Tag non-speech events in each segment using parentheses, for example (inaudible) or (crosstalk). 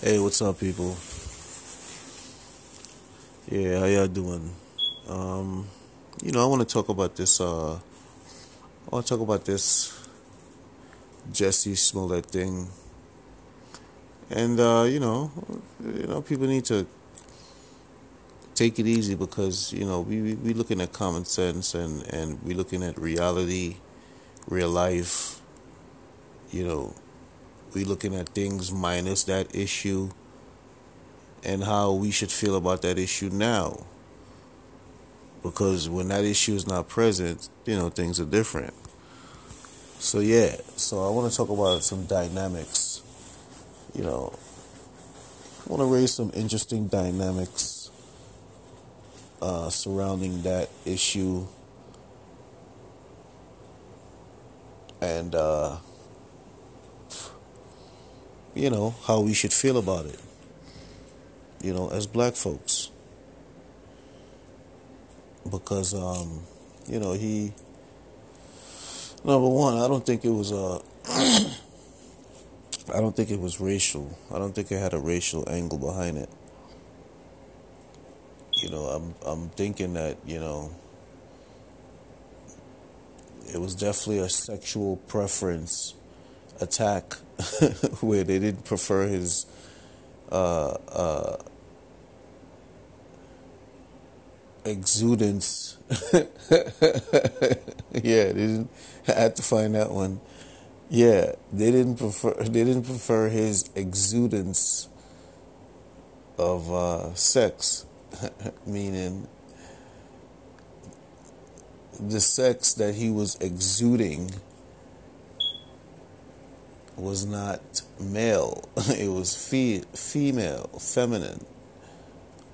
Hey, what's up, people? Yeah, how y'all doing? Um, you know, I want to talk about this. Uh, I want to talk about this Jussie Smollett thing, and uh, you know, you know, people need to take it easy because you know we, we looking at common sense and and we looking at reality, real life. You know, we looking at things minus that issue and how we should feel about that issue now. Because when that issue is not present, you know, things are different. So, yeah, so I want to talk about some dynamics. You know, I want to raise some interesting dynamics uh, surrounding that issue. And, uh, you know, how we should feel about it you know, as black folks. Because, um, you know, he, number one, I don't think it was a, (clears throat) I don't think it was racial. I don't think it had a racial angle behind it. You know, I'm, I'm thinking that, you know, it was definitely a sexual preference attack (laughs) where they didn't prefer his uh, uh, exudance. (laughs) yeah, they didn't. I had to find that one. Yeah, they didn't prefer. They didn't prefer his exudance of uh, sex, (laughs) meaning the sex that he was exuding was not male, (laughs) it was fe- female, feminine,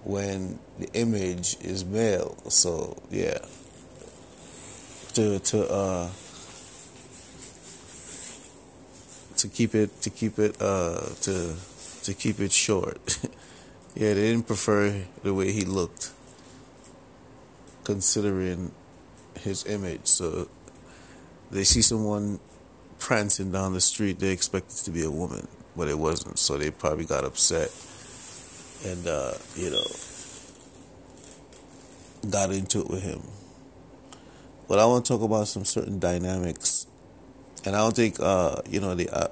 when the image is male. So, yeah. To, to, uh, to keep it, to keep it, uh, to, to keep it short. (laughs) yeah, they didn't prefer the way he looked, considering his image. So, they see someone prancing down the street, they expected to be a woman, but it wasn't. So they probably got upset and, uh, you know, got into it with him. But I want to talk about some certain dynamics. And I don't think, uh, you know, the, uh,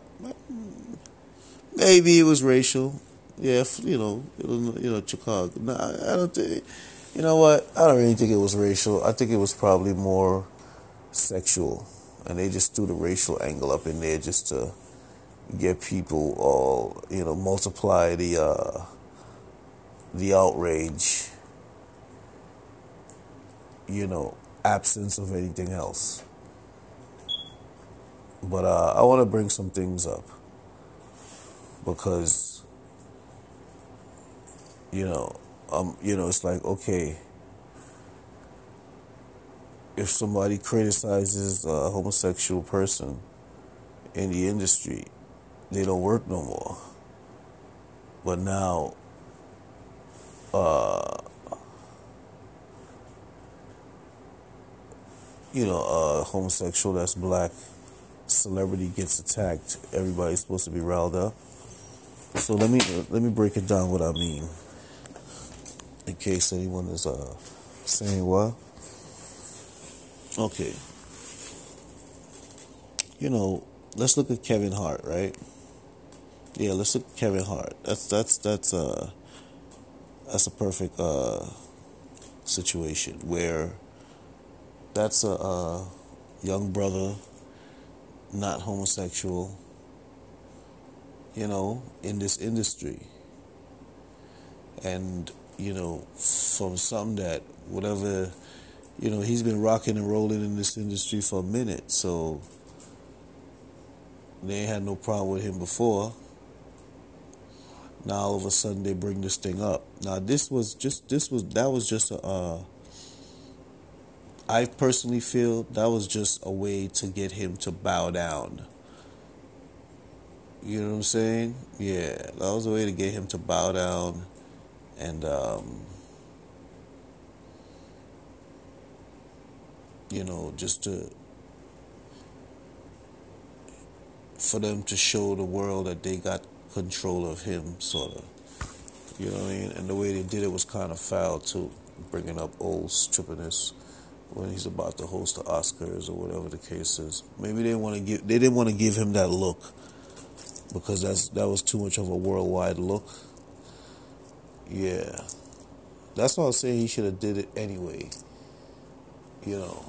maybe it was racial. Yeah, you know, you know, Chicago. No, I don't think, you know what? I don't really think it was racial. I think it was probably more sexual and they just threw the racial angle up in there just to get people all you know multiply the uh, the outrage you know absence of anything else. But uh, I want to bring some things up because you know um you know it's like okay if somebody criticizes a homosexual person in the industry, they don't work no more. But now, uh, you know, a homosexual that's black celebrity gets attacked, everybody's supposed to be riled up. So let me let me break it down what I mean, in case anyone is uh, saying what. Okay. You know, let's look at Kevin Hart, right? Yeah, let's look at Kevin Hart. That's that's that's uh that's a perfect uh situation where that's a, a young brother not homosexual you know in this industry and you know from some that whatever you know, he's been rocking and rolling in this industry for a minute, so they ain't had no problem with him before. Now all of a sudden they bring this thing up. Now this was just this was that was just a. Uh, I personally feel that was just a way to get him to bow down. You know what I'm saying? Yeah, that was a way to get him to bow down, and um, you know, just to for them to show the world that they got control of him, sort of. You know what I mean? And the way they did it was kind of foul too, bringing up old strippiness when he's about to host the Oscars or whatever the case is. Maybe they want to give they didn't want to give him that look because that's that was too much of a worldwide look. Yeah, that's why I was saying he should have did it anyway. You know,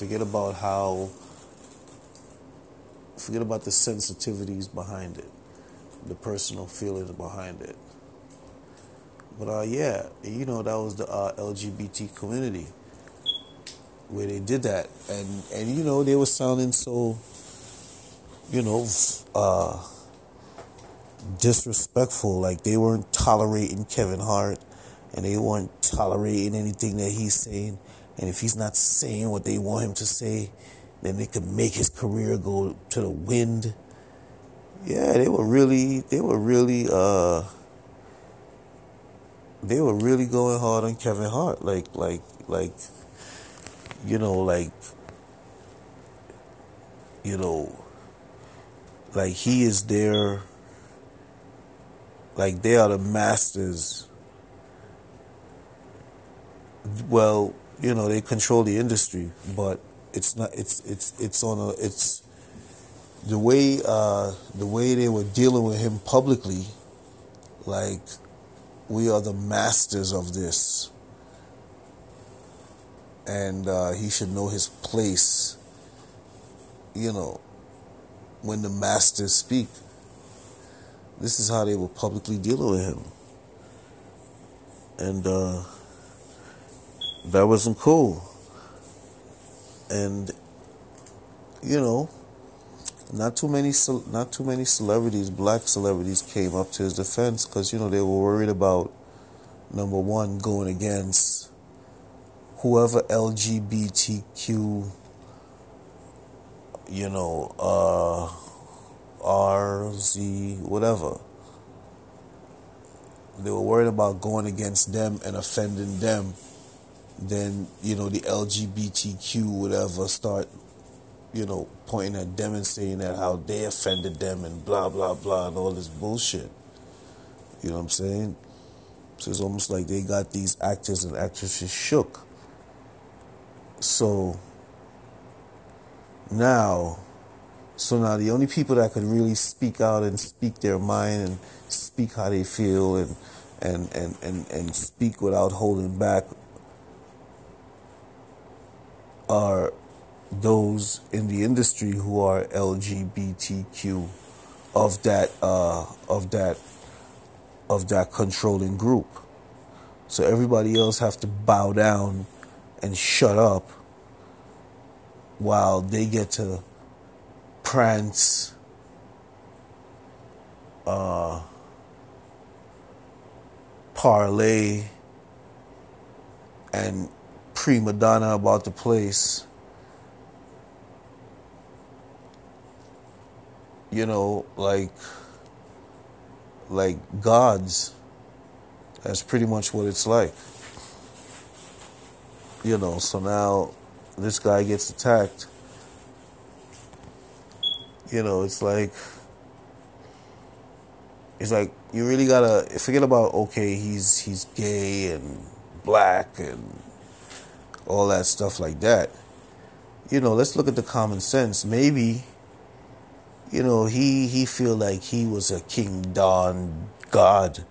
forget about how. Forget about the sensitivities behind it, the personal feelings behind it. But uh, yeah, you know that was the uh, LGBT community where they did that, and and you know they were sounding so, you know, uh, disrespectful. Like they weren't tolerating Kevin Hart, and they weren't tolerating anything that he's saying. And if he's not saying what they want him to say, then they could make his career go to the wind. Yeah, they were really, they were really, uh, they were really going hard on Kevin Hart. Like, like, like, you know, like, you know, like he is there. Like they are the masters. Well, you know, they control the industry, but it's not. It's it's it's on a. It's the way uh, the way they were dealing with him publicly. Like we are the masters of this, and uh, he should know his place. You know, when the masters speak. This is how they were publicly dealing with him. And uh, that wasn't cool. And you know, not too many not too many celebrities, black celebrities came up to his defense cuz you know they were worried about number 1 going against whoever LGBTQ you know, uh R, Z, whatever. They were worried about going against them and offending them. Then, you know, the LGBTQ, whatever, start, you know, pointing at them and saying that how they offended them and blah, blah, blah, and all this bullshit. You know what I'm saying? So it's almost like they got these actors and actresses shook. So now so now the only people that could really speak out and speak their mind and speak how they feel and and and and, and speak without holding back are those in the industry who are LGBTQ of that uh, of that of that controlling group. So everybody else have to bow down and shut up while they get to prance, uh, parlay, and prima donna about the place. You know, like like gods. That's pretty much what it's like. You know, so now this guy gets attacked you know, it's like it's like you really gotta forget about okay, he's he's gay and black and all that stuff like that. You know, let's look at the common sense. Maybe, you know, he he feel like he was a King Don God,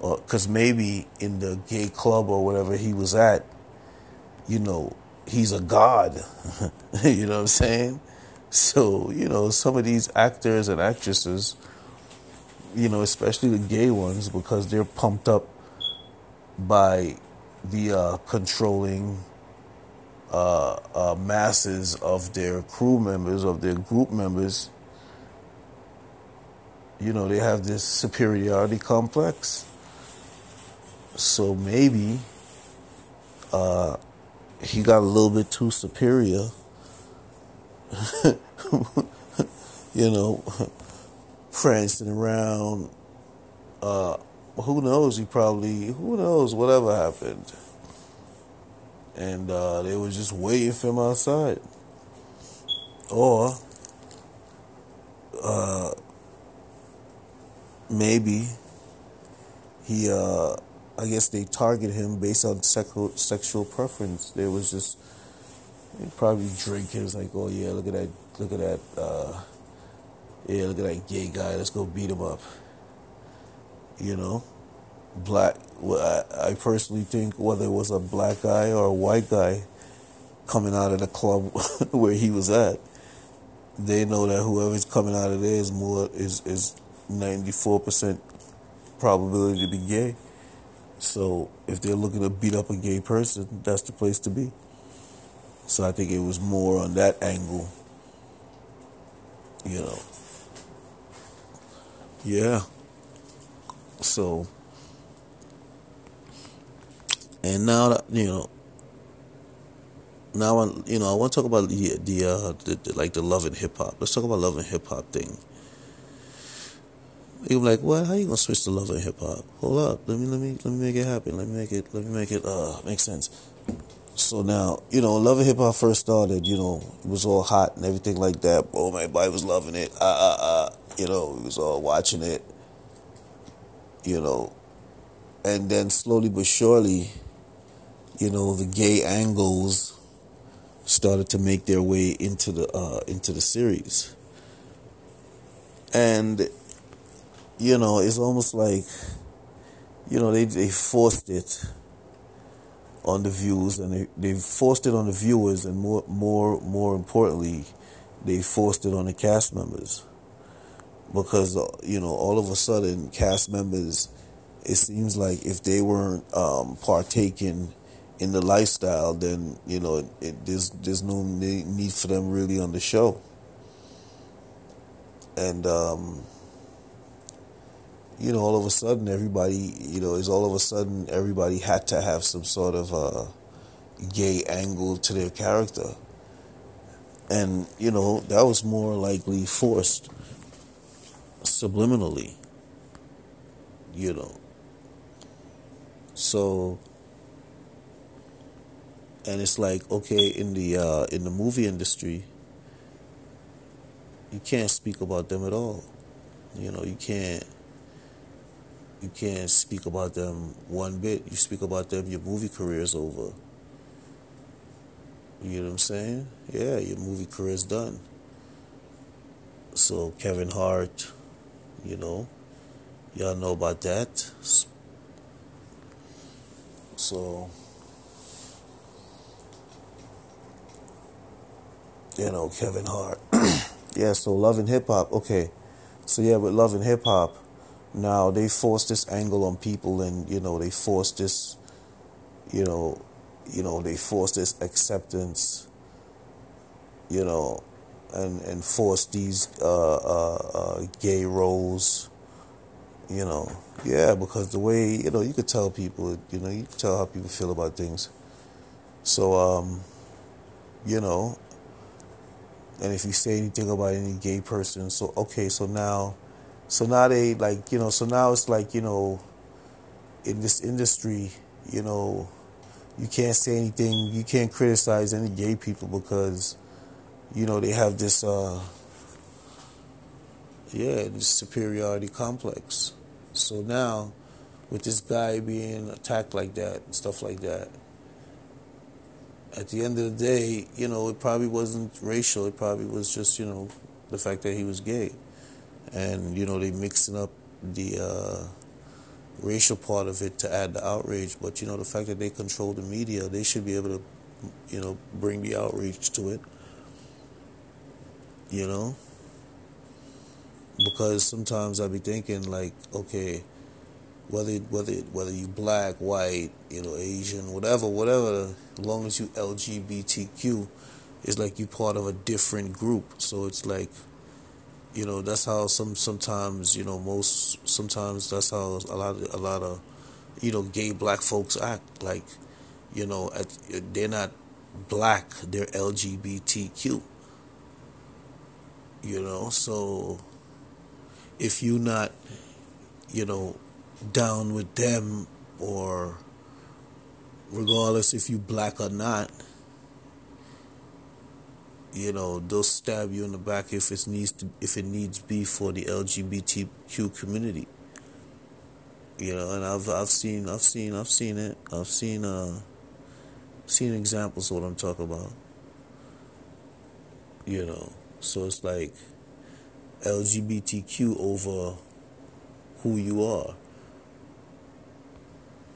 or because maybe in the gay club or whatever he was at, you know, he's a god. (laughs) you know what I'm saying? So, you know, some of these actors and actresses, you know, especially the gay ones, because they're pumped up by the uh, controlling uh, masses of their crew members, of their group members, you know, they have this superiority complex. So maybe uh, he got a little bit too superior (laughs) you know, (laughs) prancing around. Uh, who knows? He probably, who knows, whatever happened. And uh, they were just waiting for him outside. Or, uh, maybe he uh I guess they target him based on sexual sexual preference. There was just probably drinking. It's like, oh yeah, look at that, look at that, uh, yeah, look at that gay guy. Let's go beat him up. You know, black. I, personally think whether it was a black guy or a white guy coming out of the club (laughs) where he was at, they know that whoever's coming out of there is more is is ninety four percent probability to be gay. So if they're looking to beat up a gay person, that's the place to be. So I think it was more on that angle. You know. Yeah. So and now that you know now I, you know I want to talk about the the, uh, the, the like the love and hip hop. Let's talk about love and hip hop thing. You're like, what? How you gonna switch to love and hip hop? Hold up, let me let me let me make it happen. Let me make it let me make it uh make sense. So now, you know, love and hip hop first started. You know, it was all hot and everything like that. Oh, my! everybody was loving it. Ah ah ah. You know, it was all watching it. You know, and then slowly but surely, you know, the gay angles started to make their way into the uh, into the series, and you know, it's almost like, you know, they, they forced it on the views and they, they forced it on the viewers and more, more, more importantly, they forced it on the cast members. Because, uh, you know, all of a sudden cast members, it seems like if they weren't um, partaking in the lifestyle, then, you know, it, there's, there's no need for them really on the show. And, um, you know, all of a sudden everybody, you know, is all of a sudden everybody had to have some sort of a gay angle to their character. And, you know, that was more likely forced subliminally, you know. So, and it's like, okay, in the, uh, in the movie industry, you can't speak about them at all. You know, you can't you can't speak about them one bit. You speak about them, your movie career is over. You know what I'm saying? Yeah, your movie career is done. So Kevin Hart, you know, y'all know about that. So you know, Kevin Hart. (clears throat) yeah, so Love and Hip Hop. Okay. So yeah, with Love and Hip Hop, now they force this angle on people, and you know they force this, you know, you know they force this acceptance, you know, and and force these uh, uh, uh, gay roles, you know, yeah, because the way you know you could tell people, you know, you could tell how people feel about things. So um, you know, and if you say anything about any gay person, so okay, so now so now they like, you know, so now it's like, you know, in this industry, you know, you can't say anything, you can't criticize any gay people because, you know, they have this, uh, yeah, this superiority complex. So now, with this guy being attacked like that and stuff like that, at the end of the day, you know, it probably wasn't racial. It probably was just, you know, the fact that he was gay and you know they mixing up the uh, racial part of it to add the outrage. But you know the fact that they control the media, they should be able to, you know, bring the outrage to it. You know, because sometimes I be thinking like, okay, whether whether whether you black, white, you know, Asian, whatever, whatever, as long as you LGBTQ, it's like you part of a different group. So it's like you know that's how some sometimes you know most sometimes that's how a lot of, a lot of you know gay black folks act like you know at, they're not black they're lgbtq you know so if you're not you know down with them or regardless if you black or not you know they'll stab you in the back if it needs to if it needs be for the LGBTQ community You know, and I've I've seen I've seen I've seen it. I've seen uh seen examples of what I'm talking about. You know, so it's like LGBTQ over who you are.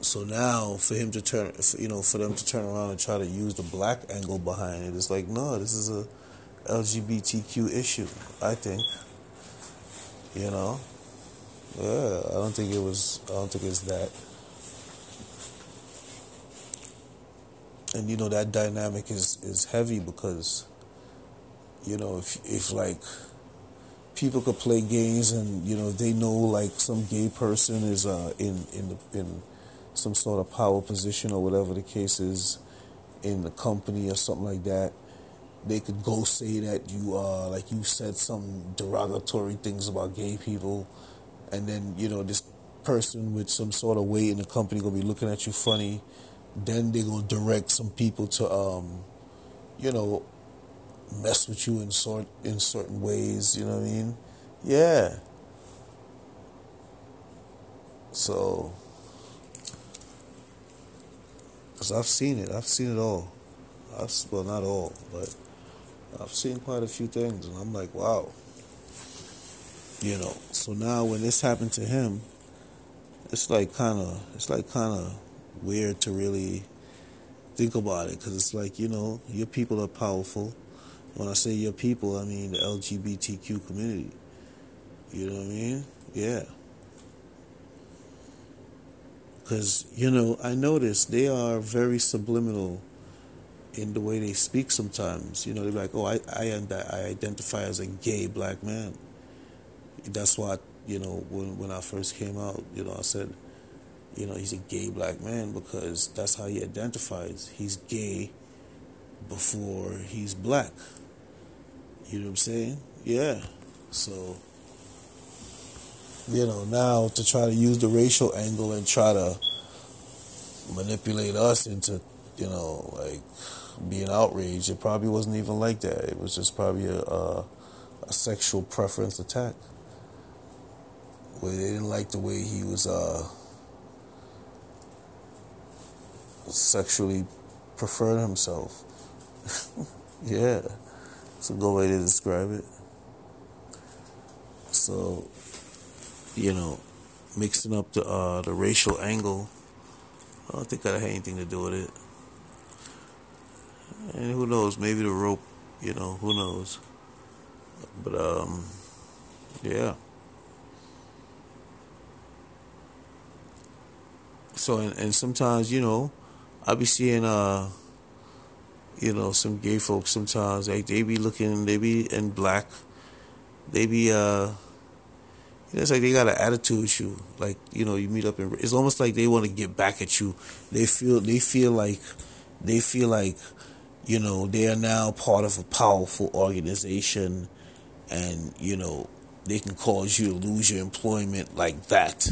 So now, for him to turn, you know, for them to turn around and try to use the black angle behind it, it's like, no, this is a LGBTQ issue. I think, you know, yeah, I don't think it was. I don't think it's that. And you know that dynamic is is heavy because, you know, if if like people could play games and you know they know like some gay person is uh in in the, in some sort of power position or whatever the case is in the company or something like that they could go say that you uh like you said some derogatory things about gay people. And then you know this person with some sort of weight in the company gonna be looking at you funny. Then they gonna direct some people to um you know mess with you in sort in certain ways you know what i mean? Yeah. So because i've seen it i've seen it all I've, well not all but I've seen quite a few things, and I'm like, wow. You know, so now when this happened to him, it's like kind of, it's like kind of weird to really think about it, because it's like, you know, your people are powerful. When I say your people, I mean the LGBTQ community. You know what I mean? Yeah. Because, you know, I notice they are very subliminal in the way they speak sometimes. You know, they're like, oh, I, I, I identify as a gay black man. That's what, you know, when, when I first came out, you know, I said, you know, he's a gay black man because that's how he identifies. He's gay before he's black. You know what I'm saying? Yeah. So, you know, now to try to use the racial angle and try to manipulate us into, you know, like being outraged, it probably wasn't even like that. It was just probably a, a, a sexual preference attack where they didn't like the way he was uh, sexually preferred himself. (laughs) yeah, it's a good way to describe it. So, you know, mixing up the uh, the racial angle, I don't think that had anything to do with it. And who knows? Maybe the rope, you know, who knows? But um, yeah. So and, and sometimes you know, I be seeing uh, you know, some gay folks sometimes like they be looking, they be in black, they be uh. It's like they got an attitude issue. Like you know, you meet up and it's almost like they want to get back at you. They feel they feel like they feel like you know, they are now part of a powerful organization and, you know, they can cause you to lose your employment like that.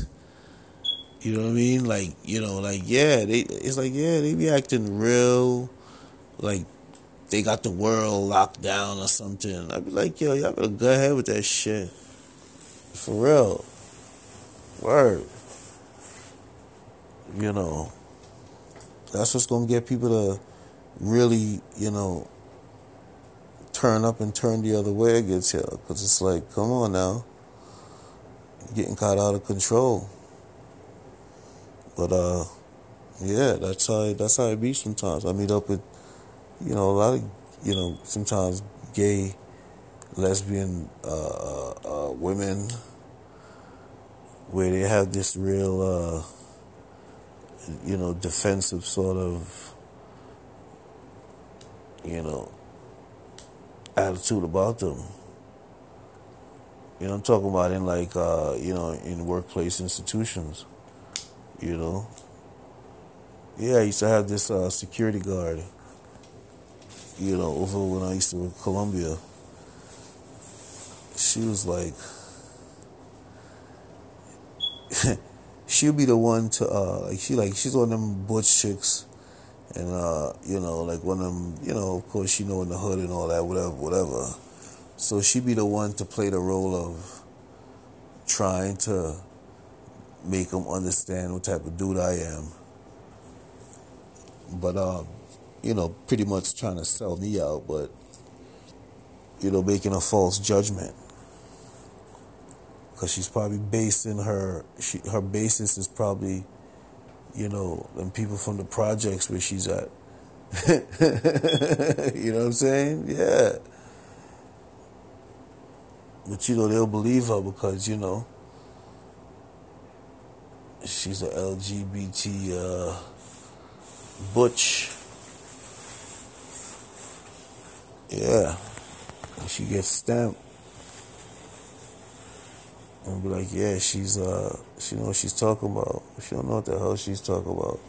You know what I mean? Like, you know, like yeah, they it's like yeah, they be acting real like they got the world locked down or something. I'd be like, yo, y'all better go ahead with that shit. For real. Word. You know. That's what's gonna get people to really, you know, turn up and turn the other way against you. Because it's like, come on now. You're getting caught out of control. But, uh, yeah, that's how, that's how it be sometimes. I meet up with, you know, a lot of, you know, sometimes gay, lesbian uh, uh, uh women where they have this real, uh, you know, defensive sort of you know, attitude about them. You know, I'm talking about in like, uh, you know, in workplace institutions. You know, yeah, I used to have this uh, security guard. You know, over when I used to work Columbia. She was like, (laughs) she'll be the one to uh, like she like she's one of them butch chicks and uh, you know, like one of them, you know, of course, you know, in the hood and all that, whatever, whatever. So she'd be the one to play the role of trying to make them understand what type of dude I am. But um, you know, pretty much trying to sell me out, but you know, making a false judgment. Cause she's probably basing her she her basis is probably, you know, them people from the projects where she's at. (laughs) you know what I'm saying? Yeah. But you know, they'll believe her because, you know, she's a LGBT uh, butch. Yeah. And she gets stamped. And be like, yeah, she's uh she know what she's talking about. She don't know what the hell she's talking about.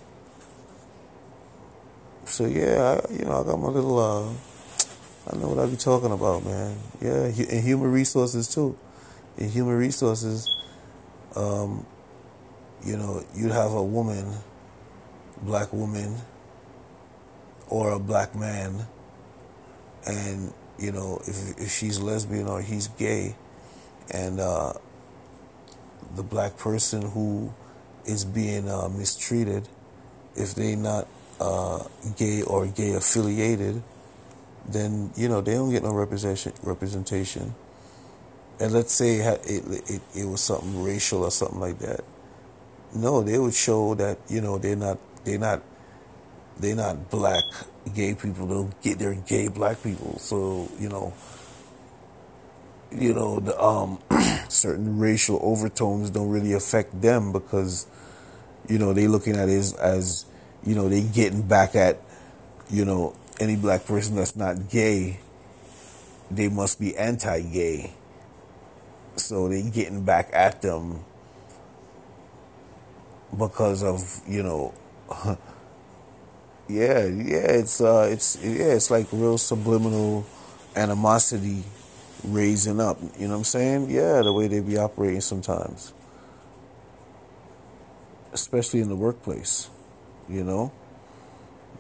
So yeah, I, you know, I got my little uh I know what I be talking about, man. Yeah, in human resources too. In human resources, um, you know, you'd have a woman, black woman, or a black man, and you know, if if she's lesbian or he's gay, and uh, the black person who is being uh, mistreated, if they not uh, gay or gay affiliated, then you know they don't get no representation. Representation, and let's say it, it, it, was something racial or something like that no, they would show that you know they're not they're not they're not black gay people. They'll get their gay black people. So you know, you know the um (clears throat) certain racial overtones don't really affect them because you know they looking at it as, as you know they getting back at you know any black person that's not gay. They must be anti-gay. So they getting back at them because of you know (laughs) yeah yeah it's uh it's yeah it's like real subliminal animosity raising up you know what i'm saying yeah the way they be operating sometimes especially in the workplace you know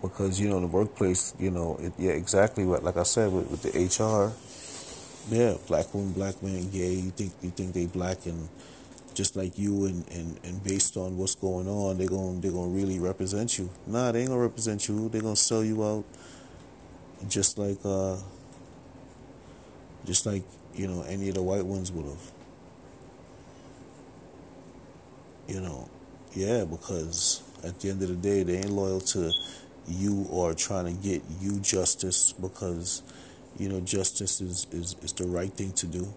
because you know in the workplace you know it, yeah exactly what like i said with, with the hr yeah black woman black man gay you think you think they black and just like you and, and, and based on what's going on, they're going they're gonna really represent you. Nah, they ain't gonna represent you. They're gonna sell you out just like uh just like, you know, any of the white ones would have. You know, yeah, because at the end of the day they ain't loyal to you or trying to get you justice because, you know, justice is, is, is the right thing to do.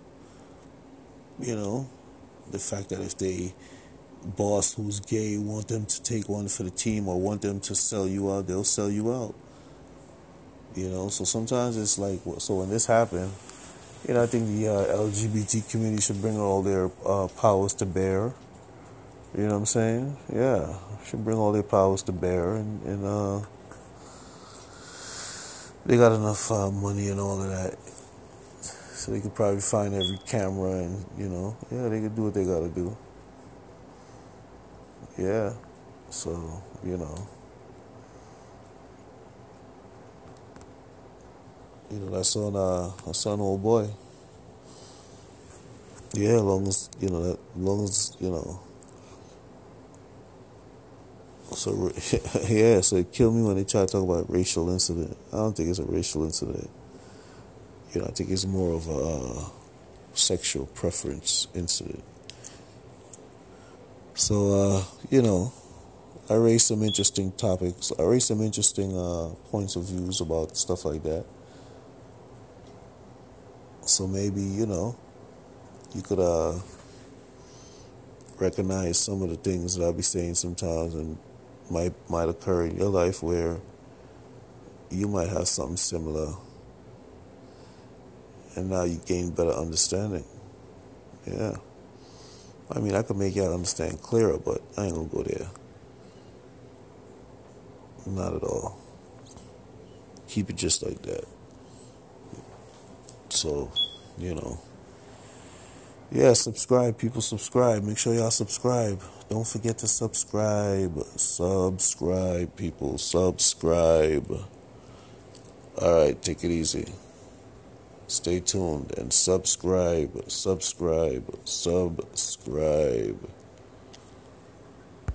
You know, the fact that if they boss who's gay want them to take one for the team or want them to sell you out, they'll sell you out. You know, so sometimes it's like, so when this happened, you know, I think the uh, LGBT community should bring all their uh, powers to bear. You know what I'm saying? Yeah, should bring all their powers to bear, and, and uh, they got enough uh, money and all of that so they could probably find every camera and, you know, yeah, they could do what they got to do. Yeah. So, you know. You know, that's on uh that's on old boy. Yeah, long as you know that long as you know so (laughs) yeah, so it killed me when they try to talk about racial incident. I don't think it's a racial incident. You know, I think it's more of a uh, sexual preference incident. So, uh, you know, I raised some interesting topics. I raised some interesting uh, points of views about stuff like that. So maybe you know, you could uh, recognize some of the things that I'll be saying sometimes, and might might occur in your life where you might have something similar and now you gain better understanding. Yeah. I mean, I could make y'all understand clearer, but I ain't gonna go there. Not at all. Keep it just like that. So, you know. Yeah, subscribe, people. Subscribe. Make sure y'all subscribe. Don't forget to subscribe. Subscribe, people. Subscribe. All right, take it easy. Stay tuned and subscribe, subscribe, subscribe.